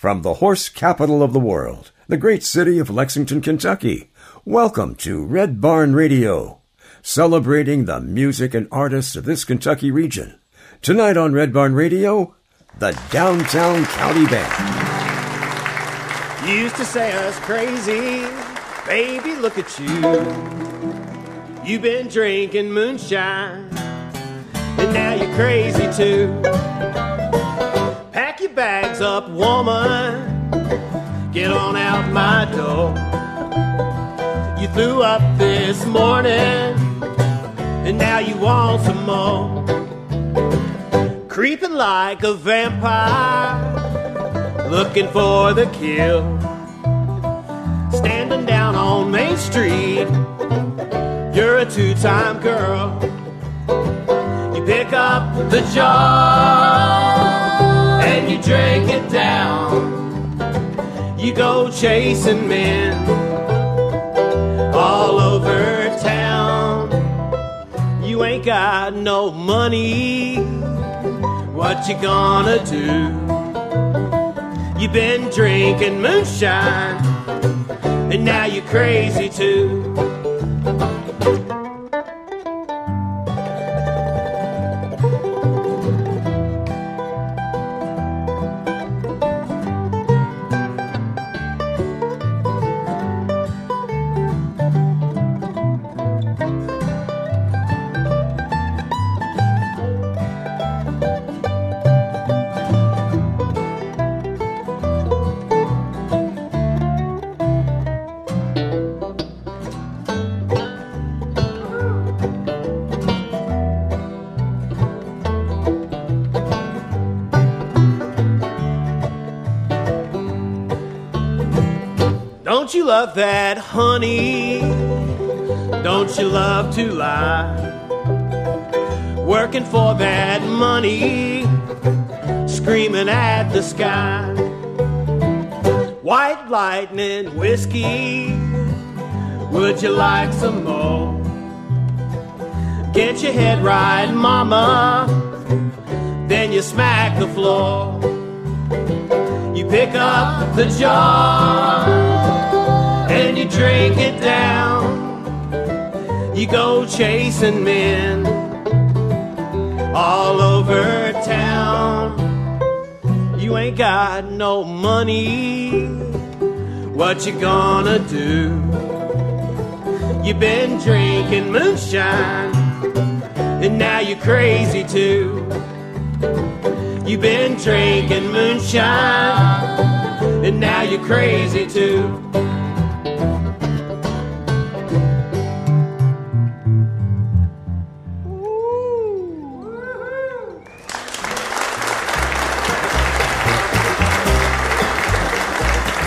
From the horse capital of the world, the great city of Lexington, Kentucky, welcome to Red Barn Radio, celebrating the music and artists of this Kentucky region. Tonight on Red Barn Radio, the Downtown County Band. Used to say us crazy, baby, look at you. You've been drinking moonshine, and now you're crazy too. Your bags up, woman, get on out my door. You threw up this morning, and now you want some more. Creeping like a vampire, looking for the kill. Standing down on Main Street, you're a two time girl. You pick up the jar and you drink it down. You go chasing men all over town. You ain't got no money. What you gonna do? You've been drinking moonshine, and now you're crazy too. Don't you love that honey? Don't you love to lie? Working for that money, screaming at the sky. White lightning whiskey, would you like some more? Get your head right, mama, then you smack the floor. You pick up the jar and you drink it down. You go chasing men all over town. You ain't got no money. What you gonna do? You've been drinking moonshine, and now you're crazy too. You've been drinking moonshine, and now you're crazy too.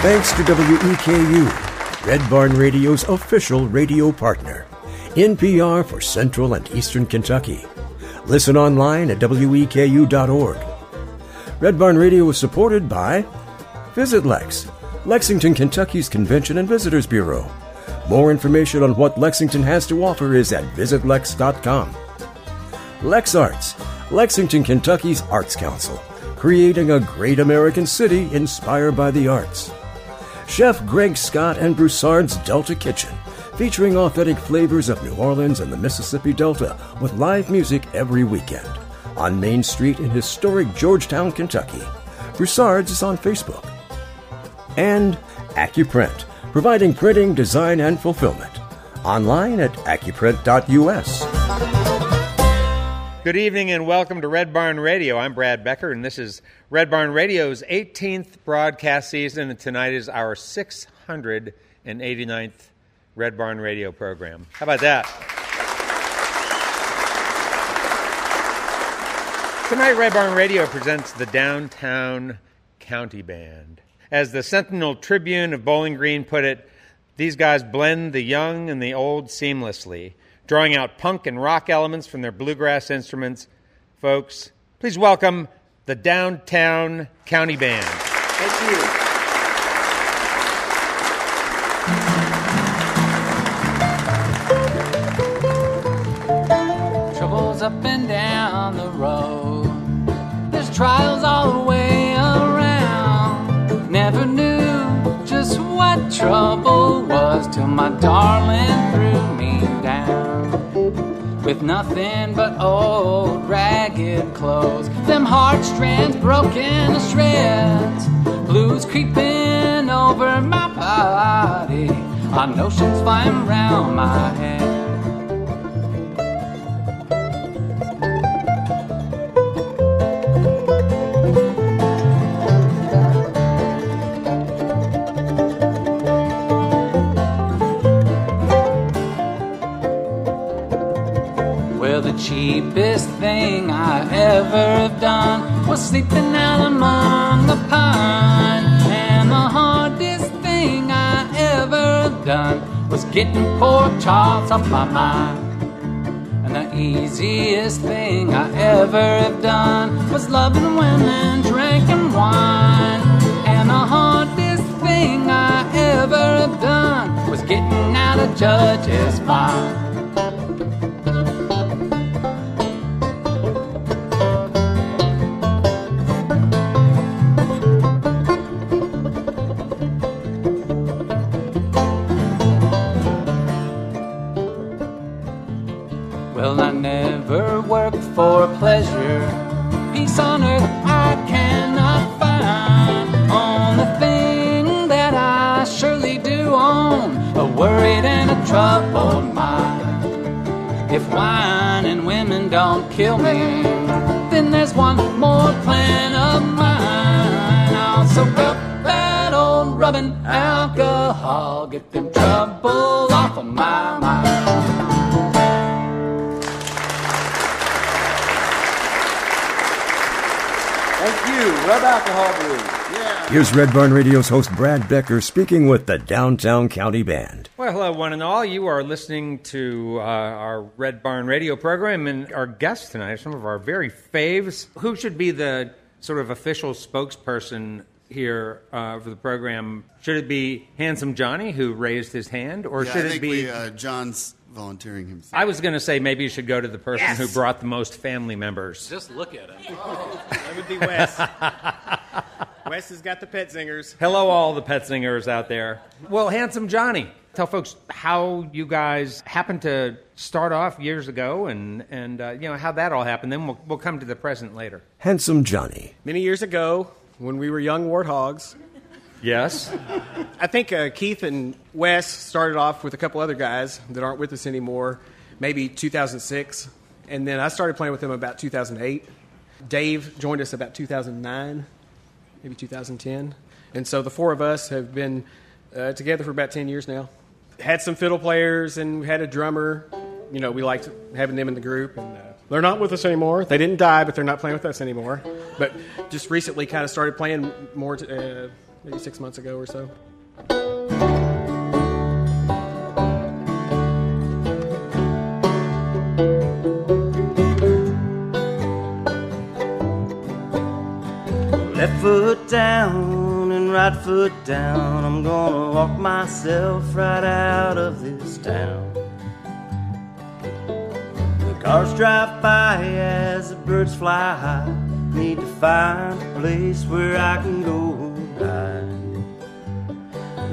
Thanks to WEKU, Red Barn Radio's official radio partner. NPR for Central and Eastern Kentucky. Listen online at weku.org. Red Barn Radio is supported by Visit Lex, Lexington, Kentucky's Convention and Visitors Bureau. More information on what Lexington has to offer is at visitlex.com. Lex Arts, Lexington, Kentucky's Arts Council, creating a great American city inspired by the arts. Chef Greg Scott and Broussard's Delta Kitchen, featuring authentic flavors of New Orleans and the Mississippi Delta with live music every weekend. On Main Street in historic Georgetown, Kentucky. Broussard's is on Facebook. And AccuPrint, providing printing, design, and fulfillment. Online at accuprint.us. Good evening and welcome to Red Barn Radio. I'm Brad Becker, and this is Red Barn Radio's 18th broadcast season, and tonight is our 689th Red Barn Radio program. How about that? Tonight, Red Barn Radio presents the Downtown County Band. As the Sentinel Tribune of Bowling Green put it, these guys blend the young and the old seamlessly drawing out punk and rock elements from their bluegrass instruments. Folks, please welcome the Downtown County Band. Thank you. Troubles up and down the road. There's trials all the way around. never knew just what trouble was till my darling threw me down. With nothing but old ragged clothes, them heartstrings broken to shreds, blues creeping over my body, our notions flying round my head. The cheapest thing I ever have done was sleeping out among the pine. And the hardest thing I ever have done was getting poor Charles off my mind. And the easiest thing I ever have done was loving women, drinking wine. And the hardest thing I ever have done was getting out of judge's mind. Here's Red Barn Radio's host Brad Becker speaking with the Downtown County Band. Well, hello, one and all. You are listening to uh, our Red Barn radio program, and our guests tonight are some of our very faves. Who should be the sort of official spokesperson here uh, for the program? Should it be Handsome Johnny, who raised his hand, or Yeah, should I it be? we, uh, John's volunteering himself. I was going to say maybe you should go to the person Yes. who brought the most family members. Just look at him. That would be Wes. Wes has got the pet singers. Hello, all the pet singers out there. Well, Handsome Johnny, tell folks how you guys happened to start off years ago, and and uh, you know how that all happened. Then we'll we'll come to the present later. Handsome Johnny. Many years ago, when we were young warthogs, Yes. I think uh, Keith and Wes started off with a couple other guys that aren't with us anymore, maybe 2006. And then I started playing with them about 2008. Dave joined us about 2009, maybe 2010. And so the four of us have been uh, together for about 10 years now. Had some fiddle players and we had a drummer. You know, we liked having them in the group. And uh, they're not with us anymore. They didn't die, but they're not playing with us anymore. But just recently kind of started playing more, t- uh, maybe six months ago or so. Left foot down and right foot down. I'm gonna walk myself right out of this town. The cars drive by as the birds fly high. Need to find a place where I can go hide.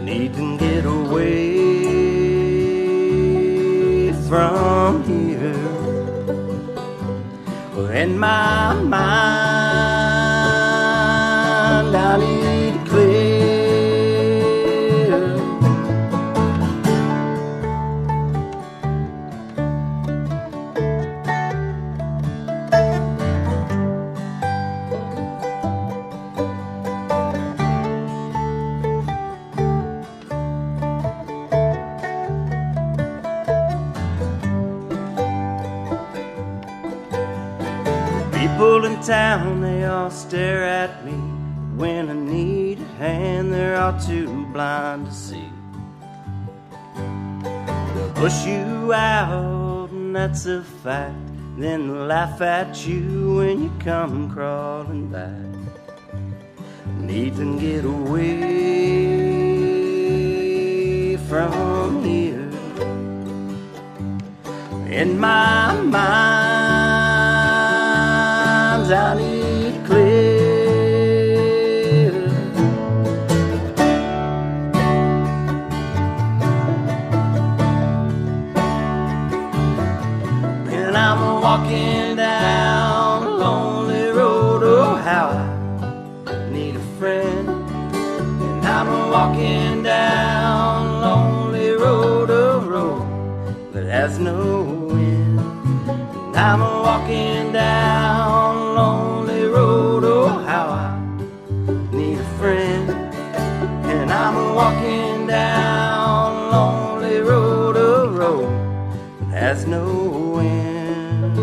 Need to get away from here. Well, in my mind, I need to clear. People in town, they all stare at they're too blind to see. They'll push you out, and that's a fact. Then they'll laugh at you when you come crawling back. Need to get away from here. In my mind, I need walking down lonely road, oh how I need a friend. And I'm walking down lonely road, a road that has no end.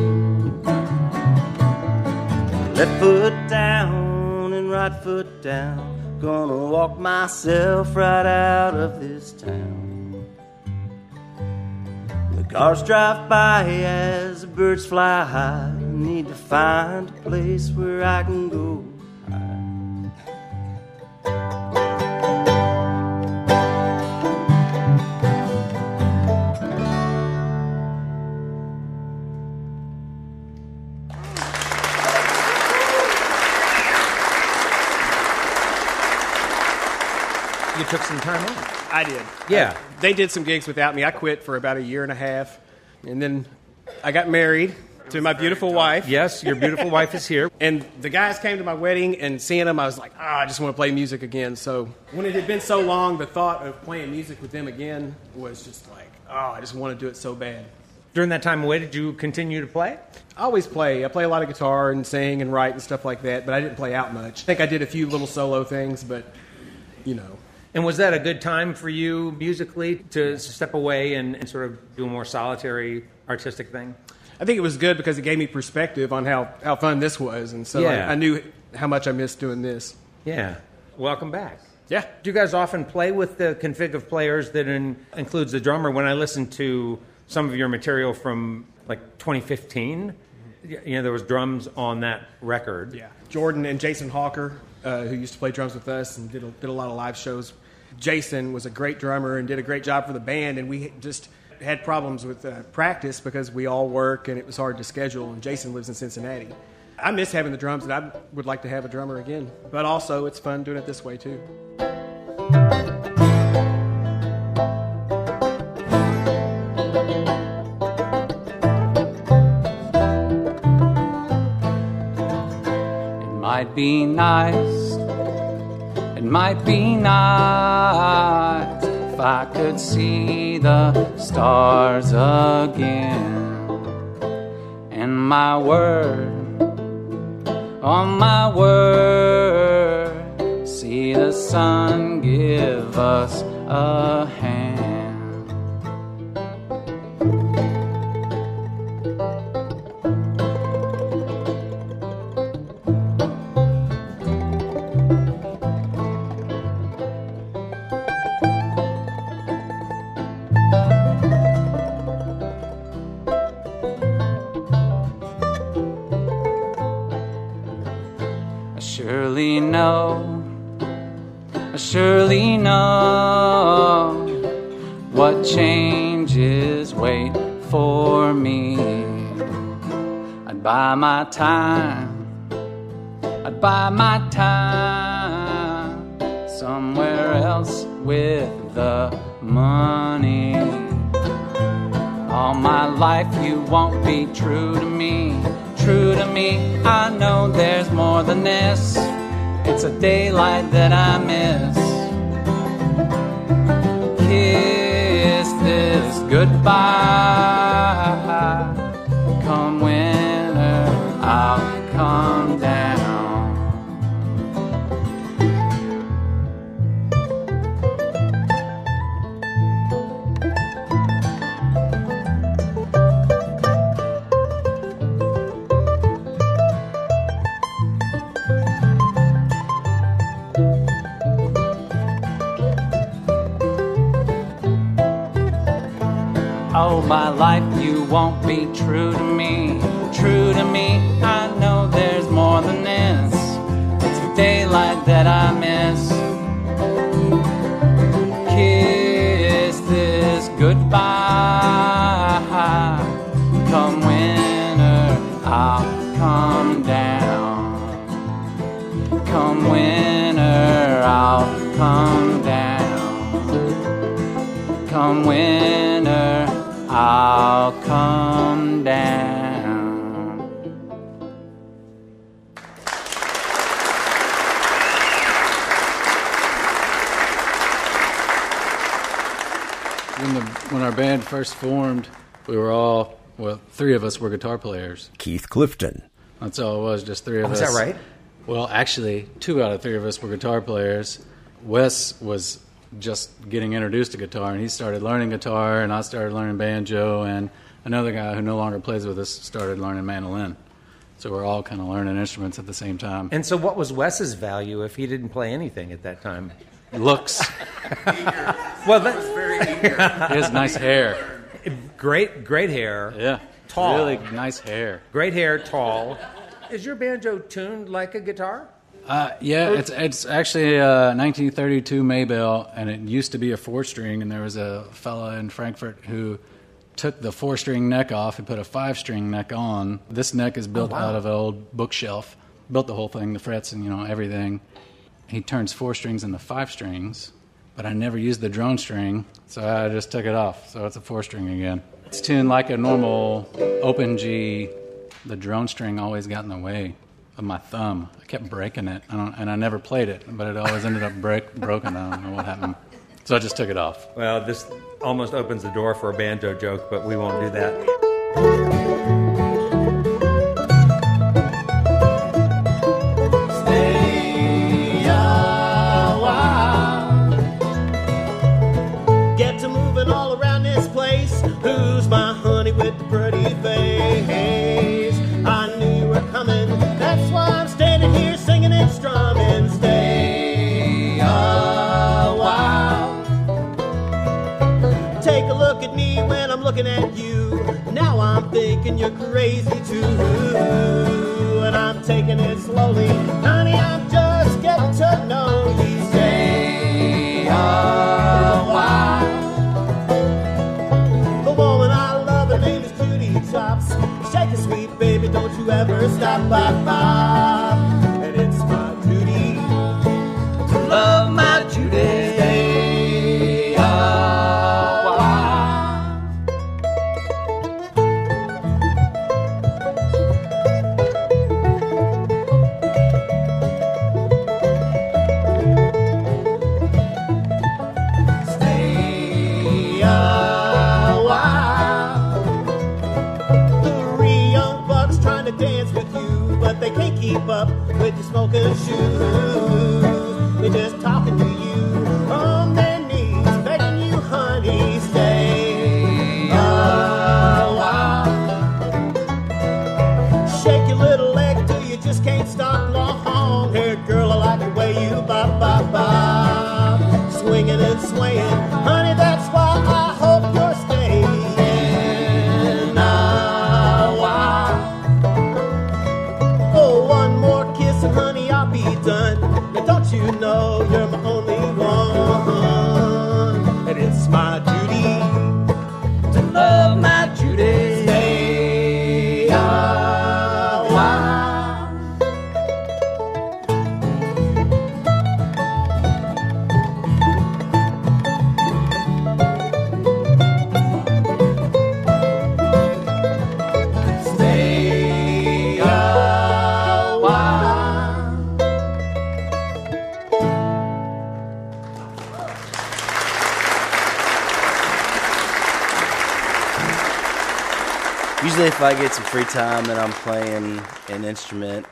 Left foot down and right foot down. Gonna walk myself right out of this town. Cars drive by as birds fly high. Need to find a place where I can go. You took some time off. I did. Yeah. Uh, they did some gigs without me. I quit for about a year and a half, and then I got married to my beautiful wife. Yes, your beautiful wife is here. And the guys came to my wedding, and seeing them, I was like, ah, I just want to play music again. So when it had been so long, the thought of playing music with them again was just like, oh, I just want to do it so bad. During that time away, did you continue to play? I always play. I play a lot of guitar and sing and write and stuff like that, but I didn't play out much. I think I did a few little solo things, but you know. And was that a good time for you musically to step away and, and sort of do a more solitary artistic thing? I think it was good because it gave me perspective on how, how fun this was, and so Yeah. I, I knew how much I missed doing this. Yeah. Welcome back. Yeah. Do you guys often play with the config of players that in, includes the drummer? When I listened to some of your material from like 2015, y- you know, there was drums on that record. Yeah, Jordan and Jason Hawker, uh, who used to play drums with us and did a, did a lot of live shows. Jason was a great drummer and did a great job for the band, and we just had problems with uh, practice because we all work and it was hard to schedule. And Jason lives in Cincinnati. I miss having the drums, and I would like to have a drummer again. But also, it's fun doing it this way too. It might be nice, might be nice if I could see the stars again. And my word, on my word, see the sun give us a hand. My time, I'd buy my time somewhere else with the money. All my life you won't be true to me, true to me. I know there's more than this. It's a daylight that I miss. Kiss this goodbye. First formed, we were all well, three of us were guitar players. Keith Clifton. That's all it was, just three of Oh, us. is that right? Well, actually, two out of three of us were guitar players. Wes was just getting introduced to guitar, and he started learning guitar, and I started learning banjo, and another guy who no longer plays with us started learning mandolin. So we're all kind of learning instruments at the same time. And so, what was Wes's value if he didn't play anything at that time? Looks, Well, that's he has nice hair. great, great hair. Yeah, Tall. really nice hair. Great hair, tall. Is your banjo tuned like a guitar? Uh, yeah, it's it's actually a 1932 Maybell, and it used to be a four string. And there was a fella in Frankfurt who took the four string neck off and put a five string neck on. This neck is built out of an old bookshelf. Built the whole thing, the frets and you know everything. He turns four strings into five strings, but I never used the drone string, so I just took it off. So it's a four string again. It's tuned like a normal open G. The drone string always got in the way of my thumb. I kept breaking it, I and I never played it, but it always ended up break, broken. I don't know what happened. So I just took it off. Well, this almost opens the door for a banjo joke, but we won't do that. You're crazy too. And I'm taking it slowly. Honey, I'm just getting to know you. Stay a oh, while. The woman I love, her name is Judy Chops. Shake it, sweet baby, don't you ever stop, bop, bop. Done. Free time that I'm playing an instrument,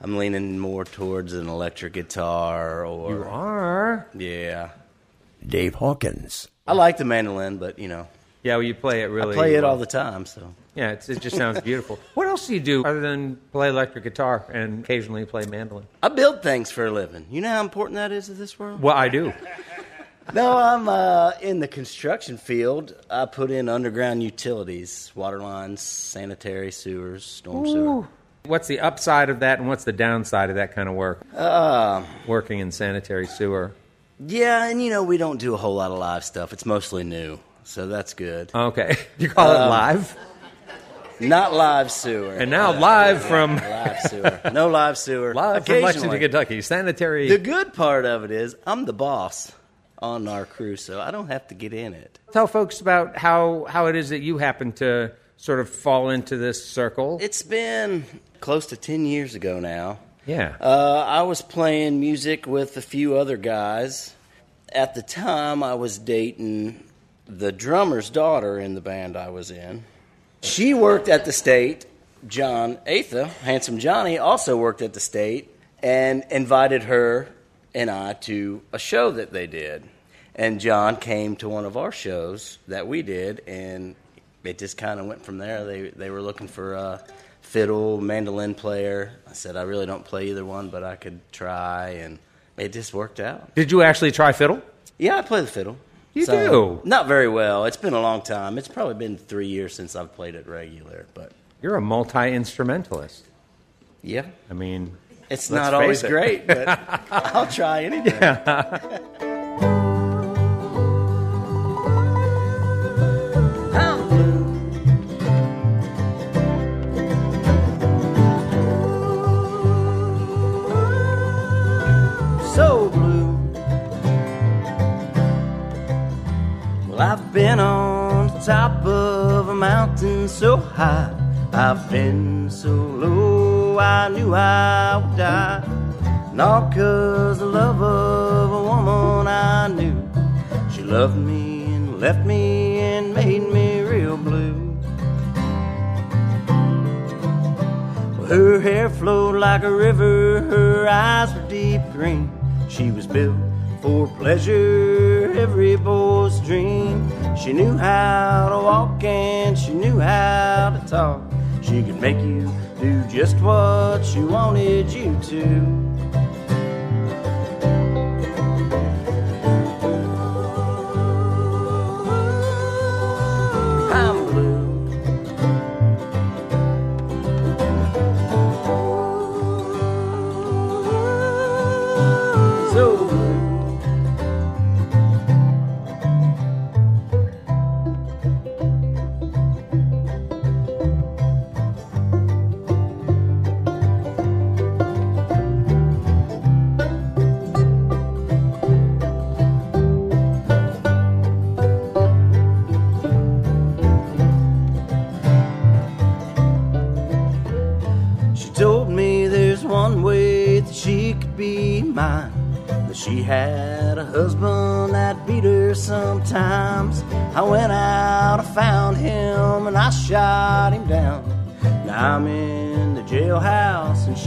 I'm leaning more towards an electric guitar or. You are? Yeah. Dave Hawkins. I like the mandolin, but you know, Yeah, well, you play it really. I play it well. all the time. So Yeah, it's, it just sounds beautiful. What else do you do other than play electric guitar and occasionally play mandolin? I build things for a living. You know how important that is to this world. Well, I do. No, I'm uh, in the construction field. I put in underground utilities, water lines, sanitary sewers, storm sewer. What's the upside of that, and what's the downside of that kind of work? Uh, Working in sanitary sewer. yeah, and you know we don't do a whole lot of live stuff. It's mostly new, so that's good. Okay, you call it Um, live, Not live sewer. and now live from live sewer. No live sewer. live from Lexington, Occasionally. Kentucky. Sanitary. The good part of it is I'm the boss on our crew, so I don't have to get in it. Tell folks about how how it is that you happen to sort of fall into this circle. It's been close to 10 years ago now. yeah. Uh, I was playing music with a few other guys. At the time, I was dating the drummer's daughter in the band I was in. She worked at the state. John Atha, Handsome Johnny, also worked at the state and invited her and I to a show that they did. And John came to one of our shows that we did, and it just kind of went from there. They they were looking for a fiddle, mandolin player. I said I really don't play either one, but I could try, and it just worked out. Did you actually try fiddle? Yeah, I play the fiddle. You do? Not very well. It's been a long time. It's probably been three years since I've played it regular, but You're a multi instrumentalist. yeah, I mean, it's Let's not always it. great, but I'll try any day. So blue. Well, I've been on the top of a mountain so high. I've been so low, I knew I would die. All 'cause the love of a woman I knew. She loved me and left me and made me real blue. Her hair flowed like a river, her eyes were deep green. She was built for pleasure, every boy's dream. She knew how to walk and she knew how to talk. She could make you do just what she wanted you to.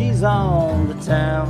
She's on the town.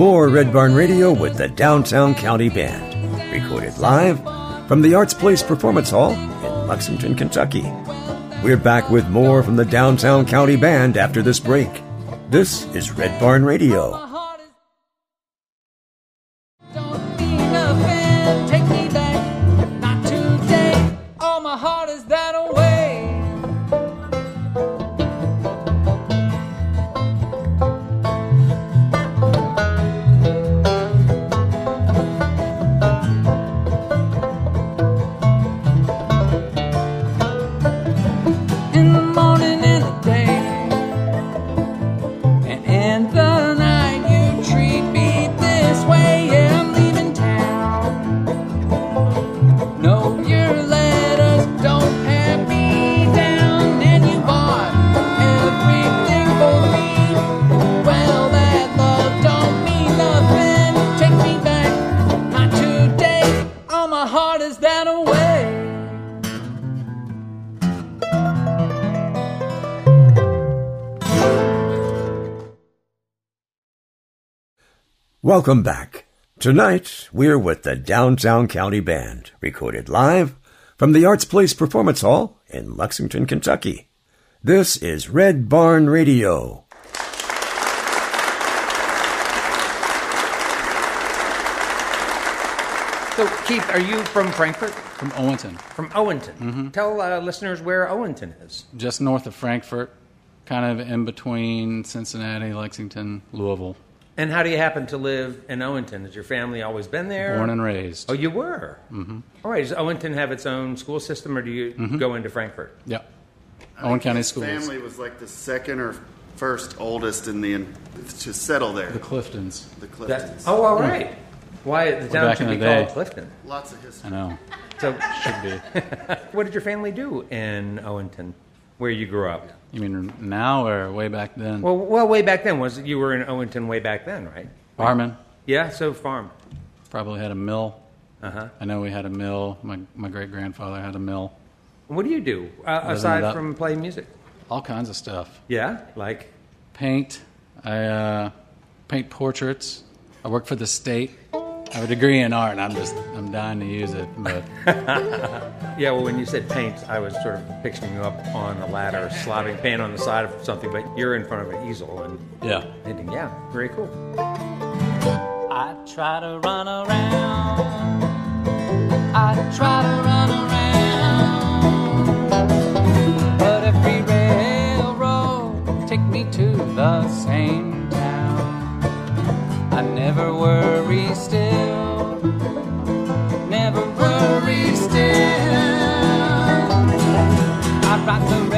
More Red Barn Radio with the Downtown County Band. Recorded live from the Arts Place Performance Hall in Lexington, Kentucky. We're back with more from the Downtown County Band after this break. This is Red Barn Radio. Welcome back. Tonight, we're with the Downtown County Band, recorded live from the Arts Place Performance Hall in Lexington, Kentucky. This is Red Barn Radio. So, Keith, are you from Frankfort? From Owenton, From Owenton. Tell uh, listeners where Owenton is. just north of Frankfort, kind of in between Cincinnati, Lexington, Louisville. And how do you happen to live in Owenton? Has your family always been there? Born and raised. Oh, you were? Mm-hmm. All right. Does Owenton have its own school system, or do you Mm-hmm. go into Frankfort? Yep. Owen County His Schools. family was like the second or first oldest in the to settle there. The Cliftons. The That, Cliftons. oh, all right. Why the town back should be called. Clifton? Lots of I history. know. So, Should be. what did your family do in Owenton, where you grew up? You mean now or way back then? Well, well, way back then was you were in Owenton way back then, right? Farming. Yeah. So farm. Probably had a mill. Uh huh. I know we had a mill. My, my great grandfather had a mill. What do you do uh, aside from playing music? All kinds of stuff. Yeah, like Paint. I uh, paint portraits. I work for the state. I have a degree in art, and I'm just I'm dying to use it. But yeah, well, when you said paint, I was sort of picturing you up on a ladder, slapping paint on the side of something. But you're in front of an easel and yeah, painting. Yeah, very cool. I try to run around. I try to run around, but every railroad take me to the same town. I never worry still. I'd the.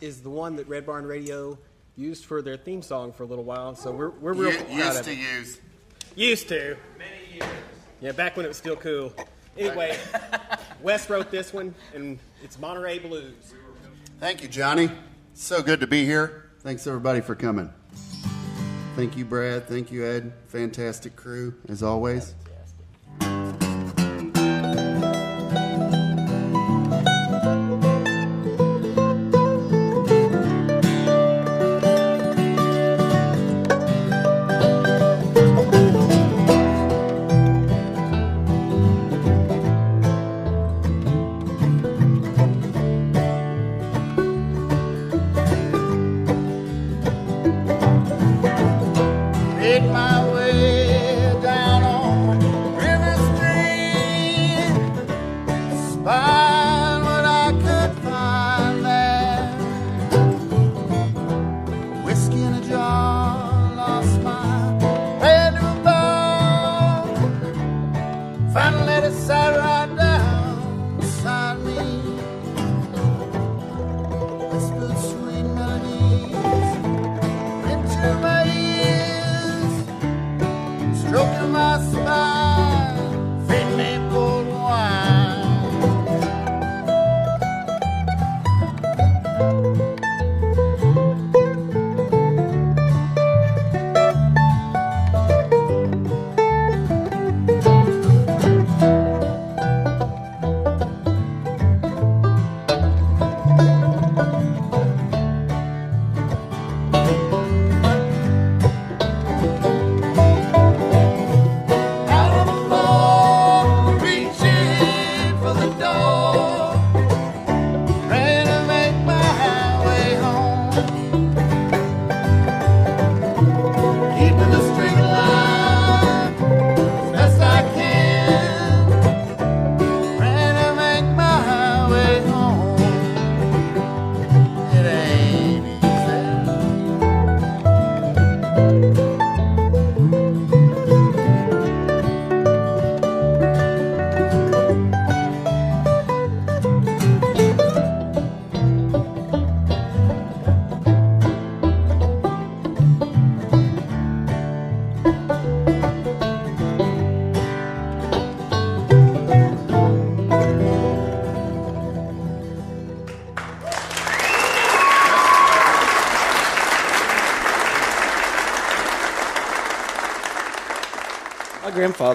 is the one that Red Barn Radio used for their theme song for a little while. So we're we're real U- proud used of to it. use used to many years. Yeah, back when it was still cool. Anyway, Wes wrote this one, and it's Monterey Blues. Thank you, Johnny. So good to be here. Thanks everybody for coming. Thank you, Brad. Thank you, Ed. Fantastic crew as always. Fantastic.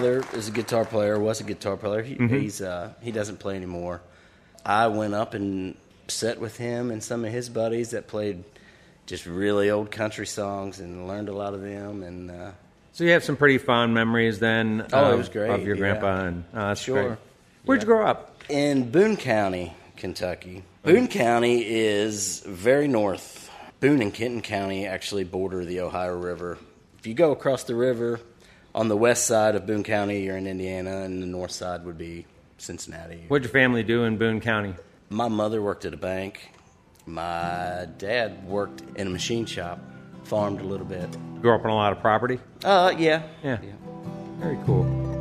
Grandfather is a guitar player. Was a guitar player. He, Mhm. He's uh, he doesn't play anymore. I went up and sat with him and some of his buddies that played just really old country songs and learned a lot of them. And uh, So you have some pretty fond memories then. Oh, it of- was great, of your yeah. grandpa. And oh, that's Sure. great. Where'd you grow up? in Boone County, Kentucky. Boone County is very north. Boone and Kenton County actually border the Ohio River. If you go across the river on the west side of Boone County, you're in Indiana, and the north side would be Cincinnati. What'd your family do in Boone County? My mother worked at a bank. My dad worked in a machine shop, farmed a little bit. Grew up on a lot of property. Uh, yeah. Yeah. yeah. Very cool.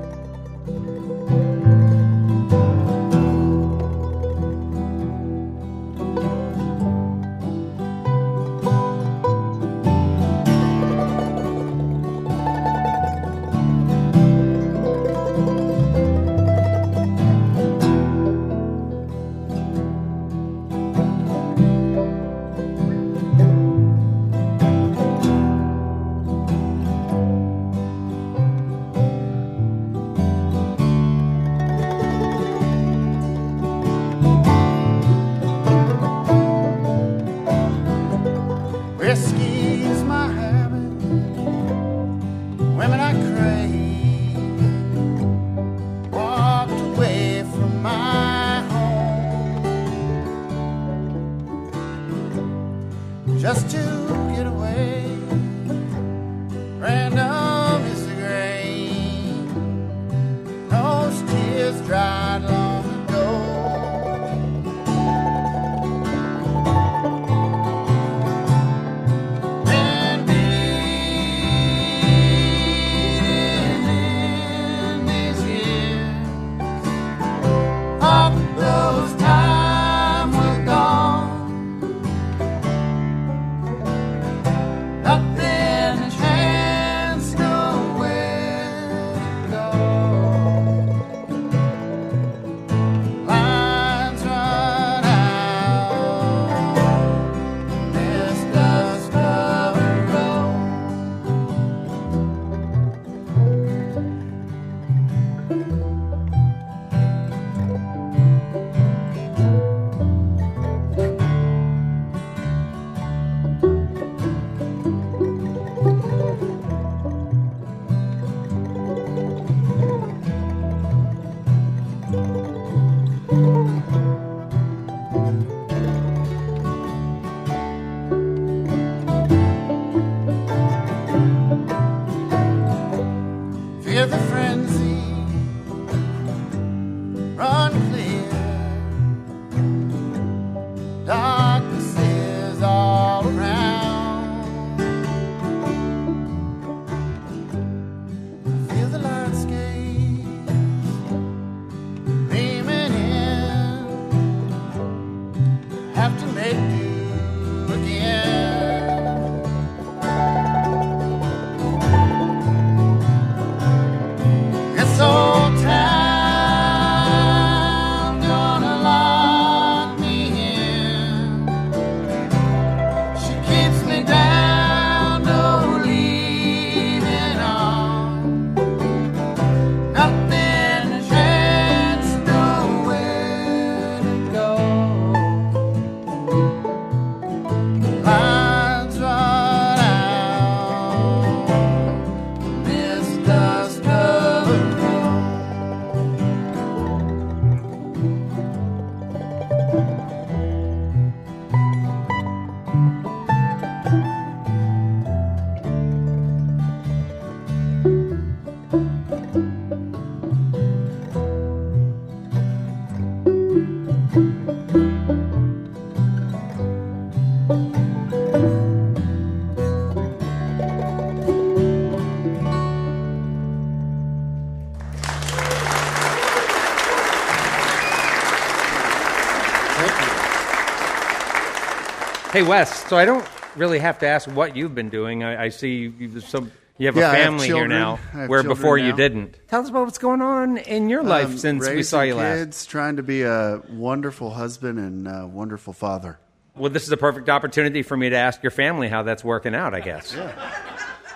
Hey Wes, so I don't really have to ask what you've been doing. I, I see you, some, you have Yeah, a I have family here now, where children before you didn't. Tell us about what's going on in your life Um, since we raising saw you last. kids, trying to be a wonderful husband and a wonderful father. Well, this is a perfect opportunity for me to ask your family how that's working out. I guess. yeah.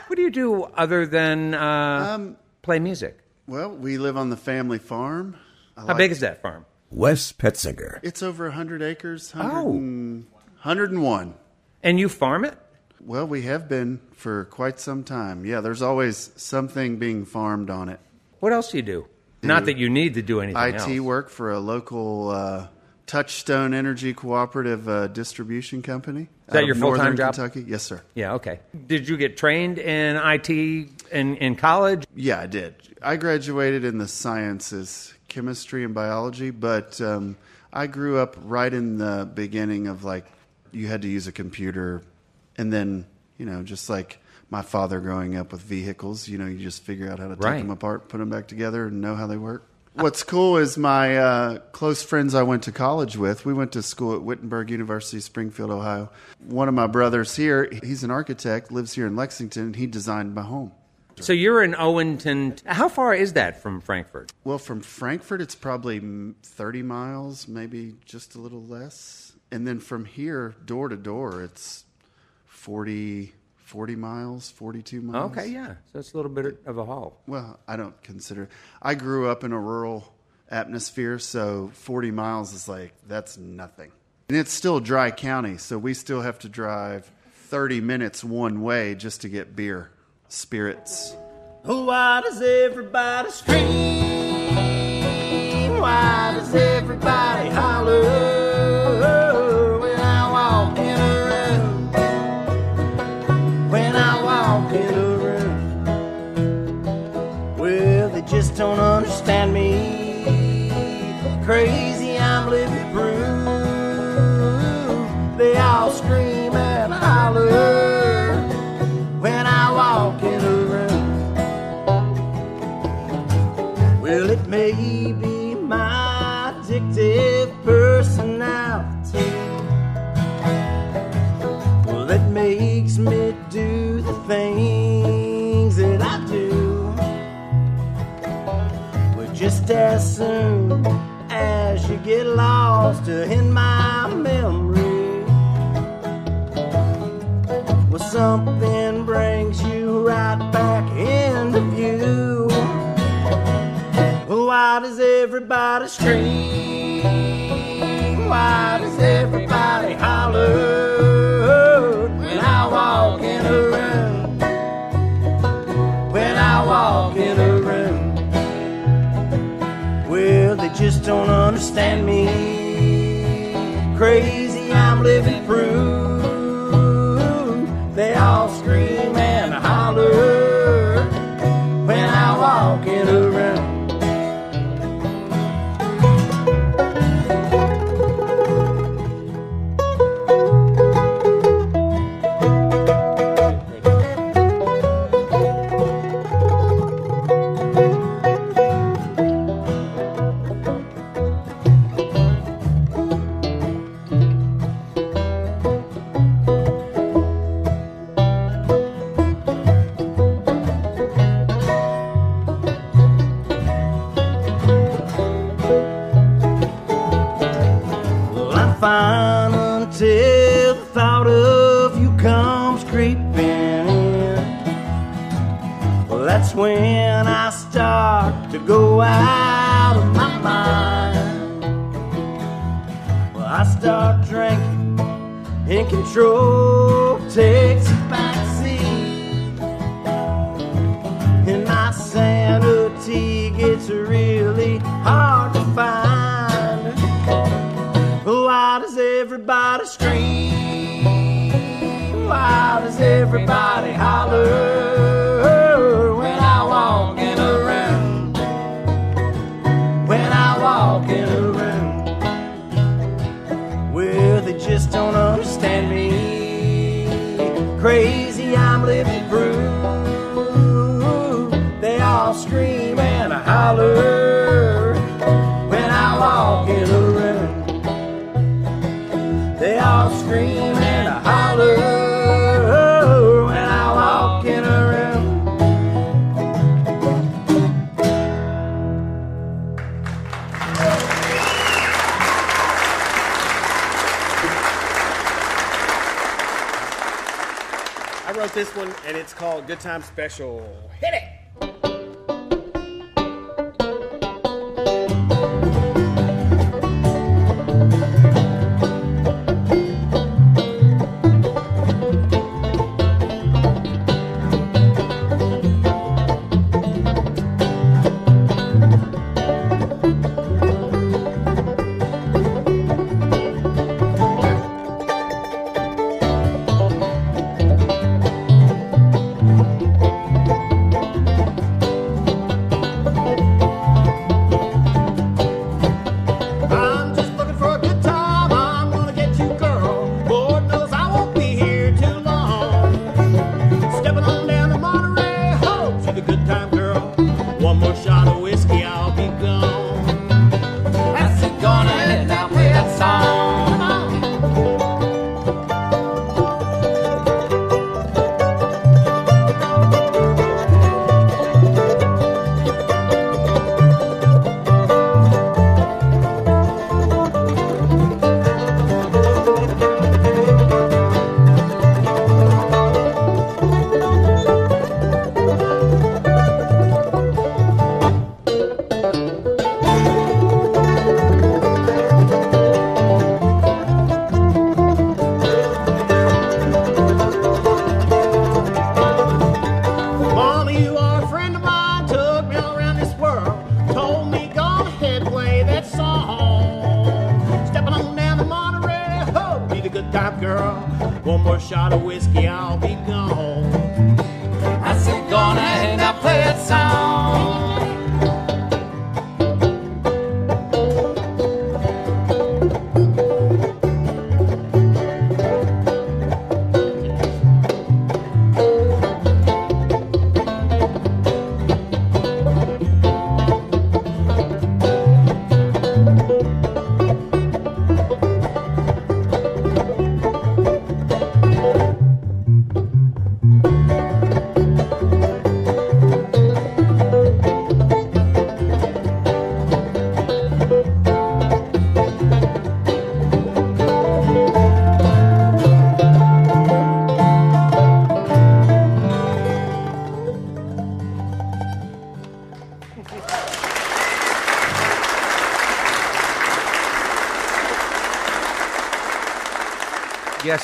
What do you do other than uh, Um, play music? Well, we live on the family farm. I How like- big is that farm? Wes Petzinger. It's over 100 acres. Oh. 100 and- 101. And you farm it? Well, we have been for quite some time. Yeah, there's always something being farmed on it. What else do you do? Not that you need to do anything IT else. work for a local uh, Touchstone Energy Cooperative uh, Distribution Company. Is that your full-time Northern job? Kentucky. Yes, sir. Yeah, okay. Did you get trained in IT in, in college? Yeah, I did. I graduated in the sciences, chemistry and biology, but um, I grew up right in the beginning of like you had to use a computer, and then you know just like my father growing up with vehicles, you know, you just figure out how to take them apart, put them back together, and know how they work. What's cool is my uh, close friends I went to college with. We went to school at Wittenberg University, Springfield, Ohio. One of my brothers here, he's an architect, lives here in Lexington. He designed my home. So you're in Owenton. How far is that from Frankfort? Well, from Frankfort, it's probably mm, 30 miles, maybe just a little less. And then from here, door to door, it's 40, 40 miles, 42 miles. Okay, yeah. So it's a little bit of a haul. Well, I don't consider. I grew up in a rural atmosphere, so 40 miles is like, that's nothing. And it's still dry county, so we still have to drive 30 minutes one way just to get beer, spirits. Oh, why does everybody scream?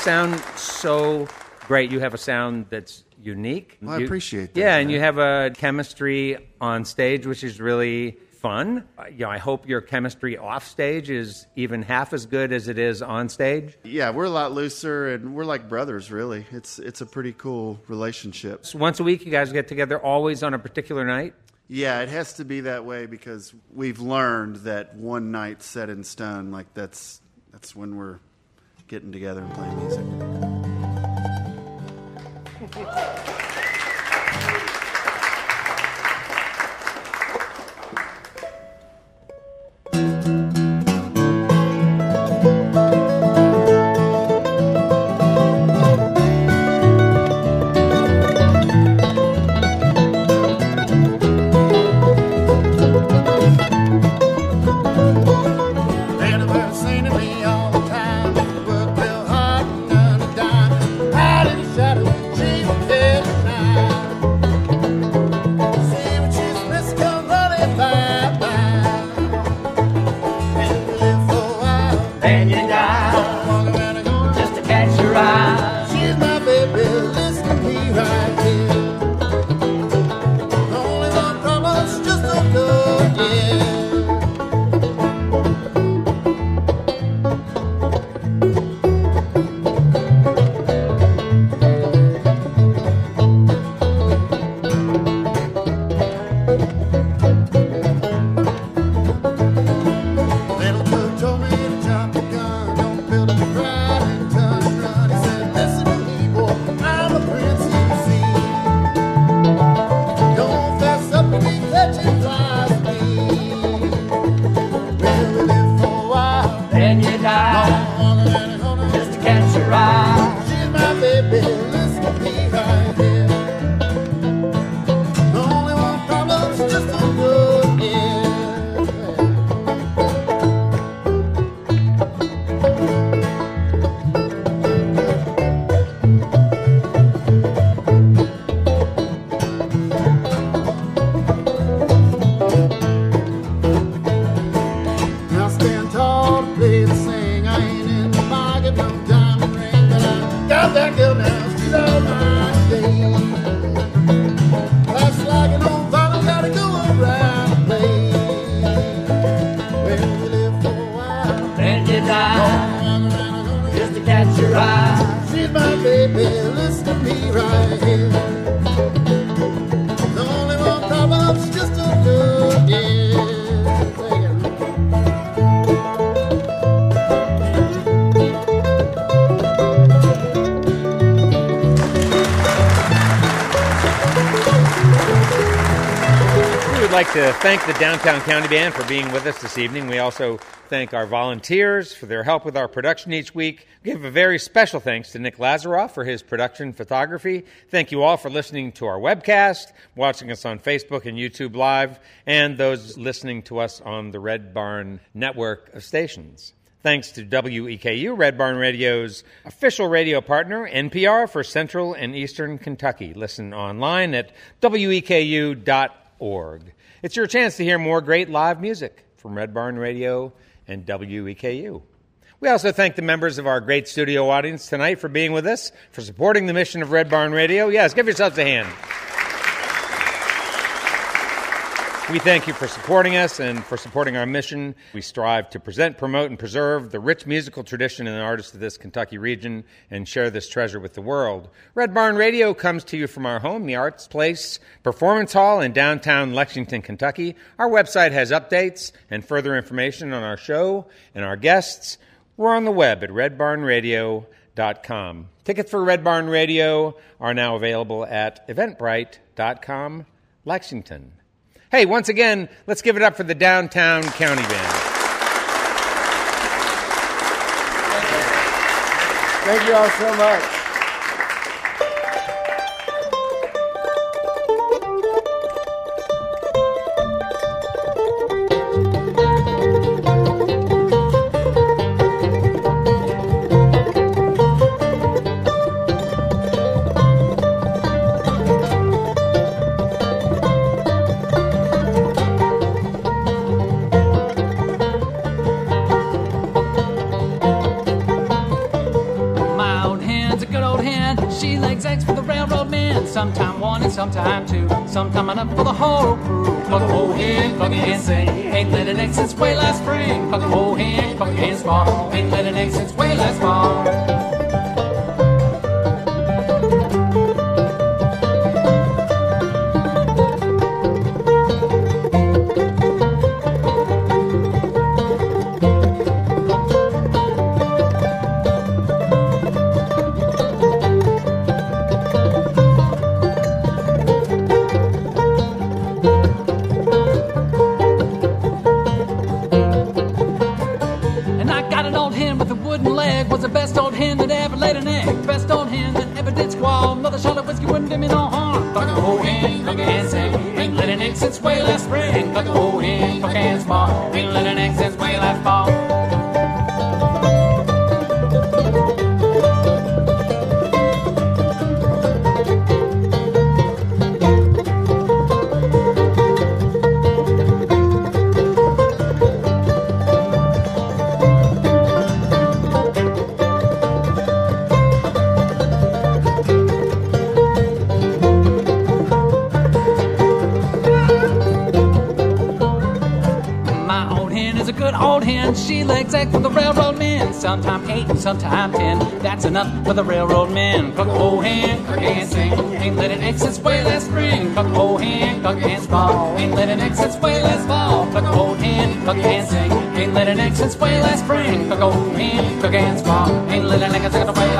Sound so great. You have a sound that's unique. Well, I appreciate that, Yeah, and man. you have a chemistry on stage, which is really fun. Uh, You know, I hope your chemistry off stage is even half as good as it is on stage. Yeah, we're a lot looser, and we're like brothers. Really, it's it's a pretty cool relationship. So once a week, you guys get together, always on a particular night. Yeah, it has to be that way because we've learned that one night set in stone. Like that's that's when we're getting together and playing music. Anybody to thank the Downtown County Band for being with us this evening. We also thank our volunteers for their help with our production each week. Give a very special thanks to Nick Lazaroff for his production photography. Thank you all for listening to our webcast, watching us on Facebook and YouTube Live, and those listening to us on the Red Barn network of stations. Thanks to WEKU, Red Barn Radio's official radio partner, NPR for Central and Eastern Kentucky. Listen online at weku.org. It's your chance to hear more great live music from Red Barn Radio and WEKU. We also thank the members of our great studio audience tonight for being with us, for supporting the mission of Red Barn Radio. Yes, give yourselves a hand. We thank you for supporting us and for supporting our mission. We strive to present, promote, and preserve the rich musical tradition and the artists of this Kentucky region and share this treasure with the world. Red Barn Radio comes to you from our home, the Arts Place Performance Hall in downtown Lexington, Kentucky. Our website has updates and further information on our show and our guests. We're on the web at redbarnradio.com. Tickets for Red Barn Radio are now available at eventbrite.com, Lexington. Hey, once again, let's give it up for the Downtown County Band. Thank you all so much. Hand. She legs eggs for the railroad man. Sometime one and sometime two. Sometime enough for the whole crew. Plug a whole hand, plug a hand, sing. Ain't let an egg since way last spring. Plug a whole hand, plug a hand, small. Ain't let an egg since way last fall. For the railroad men. Cook hen, cook and sing. Ain't let an egg way last spring. Cook hen, cook and small. Ain't let an egg way last fall. Cook hen, cook and sing. Ain't let an egg way last spring. Cook hen, cook and small. Ain't let an egg way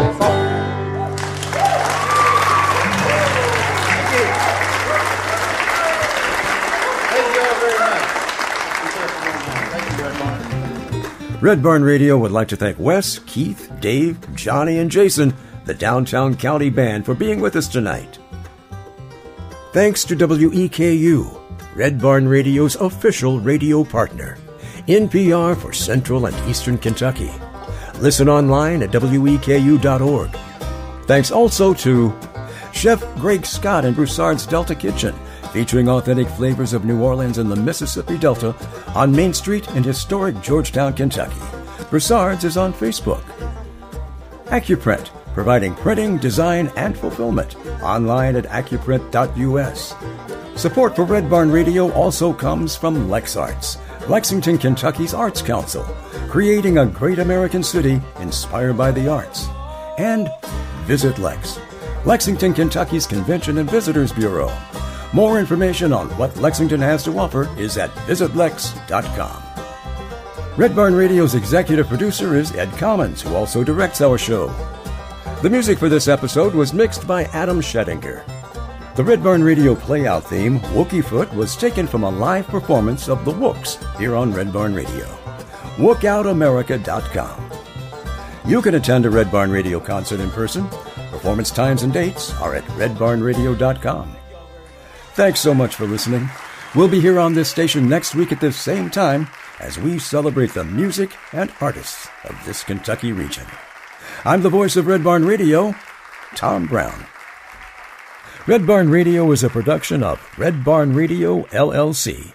Red Barn Radio would like to thank Wes, Keith, Dave, Johnny, and Jason, the Downtown County Band, for being with us tonight. Thanks to WEKU, Red Barn Radio's official radio partner, NPR for Central and Eastern Kentucky. Listen online at weku.org. Thanks also to Chef Greg Scott and Broussard's Delta Kitchen, featuring authentic flavors of New Orleans and the Mississippi Delta on Main Street in historic Georgetown, Kentucky. Broussard's is on Facebook. AccuPrint, providing printing, design, and fulfillment. Online at accuprint.us. Support for Red Barn Radio also comes from LexArts, Lexington, Kentucky's Arts Council, creating a great American city inspired by the arts. And Visit Lex, Lexington, Kentucky's Convention and Visitors Bureau. More information on what Lexington has to offer is at visitlex.com. Red Barn Radio's executive producer is Ed Commons, who also directs our show. The music for this episode was mixed by Adam Schettinger. The Red Barn Radio playout theme, Wookie Foot, was taken from a live performance of The Wooks here on Red Barn Radio. WookOutAmerica.com. You can attend a Red Barn Radio concert in person. Performance times and dates are at redbarnradio.com. Thanks so much for listening. We'll be here on this station next week at the same time as we celebrate the music and artists of this Kentucky region. I'm the voice of Red Barn Radio, Tom Brown. Red Barn Radio is a production of Red Barn Radio, LLC.